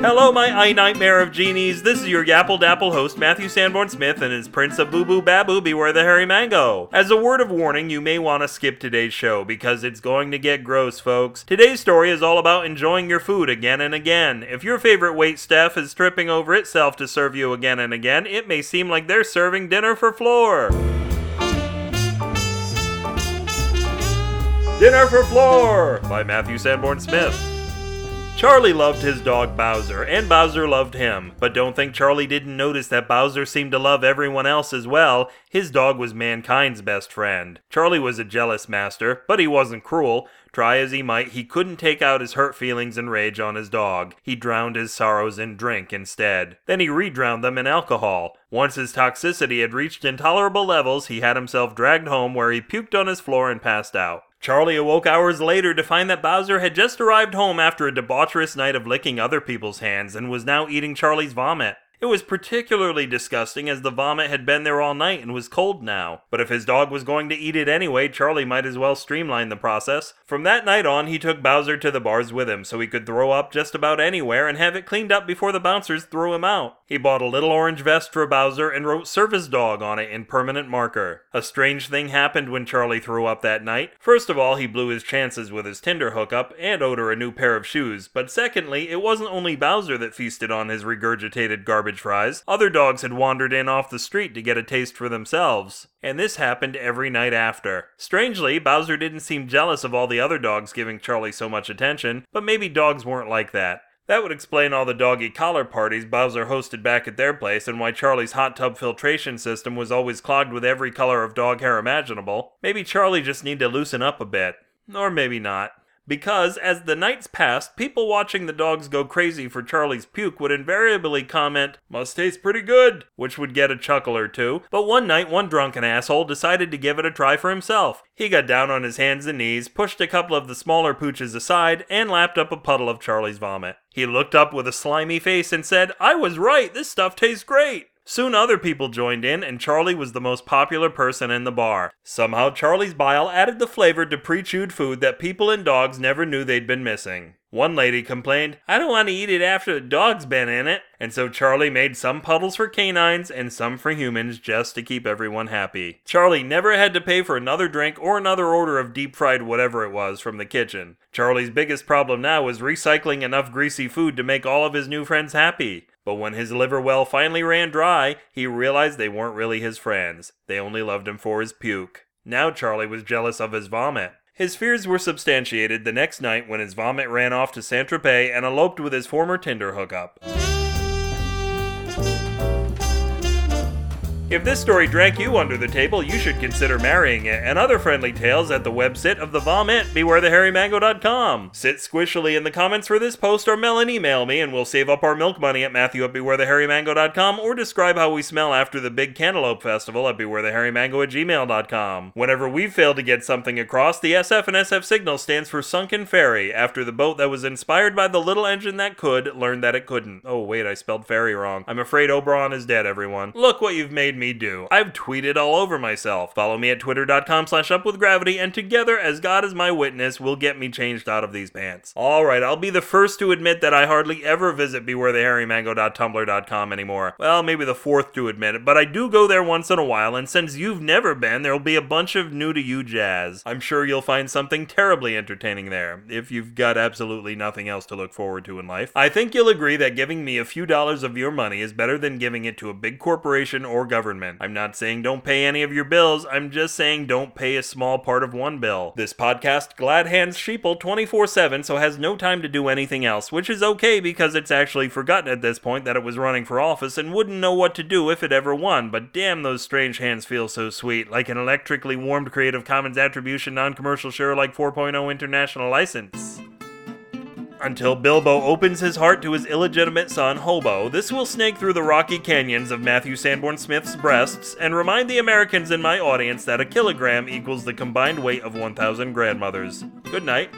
Hello, my eye nightmare of genies. This is your Yapple Dapple host, Matthew Sanborn Smith, and his Prince of Boo Boo Babu, Beware the Hairy Mango. As a word of warning, you may want to skip today's show because it's going to get gross, folks. Today's story is all about enjoying your food again and again. If your favorite wait staff is tripping over itself to serve you again and again, it may seem like they're serving dinner for floor. Dinner for Floor by Matthew Sanborn Smith. Charlie loved his dog Bowser, and Bowser loved him. But don't think Charlie didn't notice that Bowser seemed to love everyone else as well. His dog was mankind's best friend. Charlie was a jealous master, but he wasn't cruel. Try as he might, he couldn't take out his hurt feelings and rage on his dog. He drowned his sorrows in drink instead. Then he redrowned them in alcohol. Once his toxicity had reached intolerable levels, he had himself dragged home where he puked on his floor and passed out. Charlie awoke hours later to find that Bowser had just arrived home after a debaucherous night of licking other people's hands and was now eating Charlie's vomit. It was particularly disgusting as the vomit had been there all night and was cold now. But if his dog was going to eat it anyway, Charlie might as well streamline the process. From that night on, he took Bowser to the bars with him so he could throw up just about anywhere and have it cleaned up before the bouncers threw him out. He bought a little orange vest for Bowser and wrote Service Dog on it in permanent marker. A strange thing happened when Charlie threw up that night. First of all, he blew his chances with his Tinder hookup and owed her a new pair of shoes. But secondly, it wasn't only Bowser that feasted on his regurgitated garbage fries. Other dogs had wandered in off the street to get a taste for themselves. And this happened every night after. Strangely, Bowser didn't seem jealous of all the other dogs giving Charlie so much attention, but maybe dogs weren't like that. That would explain all the doggy collar parties Bowser hosted back at their place and why Charlie's hot tub filtration system was always clogged with every color of dog hair imaginable. Maybe Charlie just need to loosen up a bit. Or maybe not. Because as the nights passed, people watching the dogs go crazy for Charlie's puke would invariably comment, must taste pretty good, which would get a chuckle or two. But one night, one drunken asshole decided to give it a try for himself. He got down on his hands and knees, pushed a couple of the smaller pooches aside, and lapped up a puddle of Charlie's vomit. He looked up with a slimy face and said, I was right, this stuff tastes great. Soon other people joined in, and Charlie was the most popular person in the bar. Somehow, Charlie's bile added the flavor to pre chewed food that people and dogs never knew they'd been missing. One lady complained, I don't want to eat it after the dog's been in it. And so Charlie made some puddles for canines and some for humans just to keep everyone happy. Charlie never had to pay for another drink or another order of deep fried whatever it was from the kitchen. Charlie's biggest problem now was recycling enough greasy food to make all of his new friends happy. But when his liver well finally ran dry, he realized they weren't really his friends. They only loved him for his puke. Now Charlie was jealous of his vomit. His fears were substantiated the next night when his vomit ran off to Saint Tropez and eloped with his former Tinder hookup. If this story drank you under the table, you should consider marrying it, and other friendly tales at the website of the vomit, bewarethehairymango.com. Sit squishily in the comments for this post or mail and email me, and we'll save up our milk money at Matthew at bewarethehairymango.com, or describe how we smell after the Big Cantaloupe Festival at bewarethehairymango at gmail.com. Whenever we fail to get something across, the SF and SF signal stands for Sunken Ferry, after the boat that was inspired by the little engine that could learned that it couldn't. Oh wait, I spelled ferry wrong. I'm afraid Oberon is dead, everyone. Look what you've made me do. I've tweeted all over myself. Follow me at twitter.com slash upwithgravity, and together, as God is my witness, will get me changed out of these pants. Alright, I'll be the first to admit that I hardly ever visit bewarethehairymango.tumblr.com anymore. Well, maybe the fourth to admit it, but I do go there once in a while, and since you've never been, there'll be a bunch of new to you jazz. I'm sure you'll find something terribly entertaining there, if you've got absolutely nothing else to look forward to in life. I think you'll agree that giving me a few dollars of your money is better than giving it to a big corporation or government government. I'm not saying don't pay any of your bills, I'm just saying don't pay a small part of one bill. This podcast glad hands sheeple 24 7, so has no time to do anything else, which is okay because it's actually forgotten at this point that it was running for office and wouldn't know what to do if it ever won, but damn those strange hands feel so sweet, like an electrically warmed Creative Commons Attribution Non Commercial Share like 4.0 international license. Until Bilbo opens his heart to his illegitimate son, Hobo, this will snake through the rocky canyons of Matthew Sanborn Smith's breasts and remind the Americans in my audience that a kilogram equals the combined weight of 1,000 grandmothers. Good night.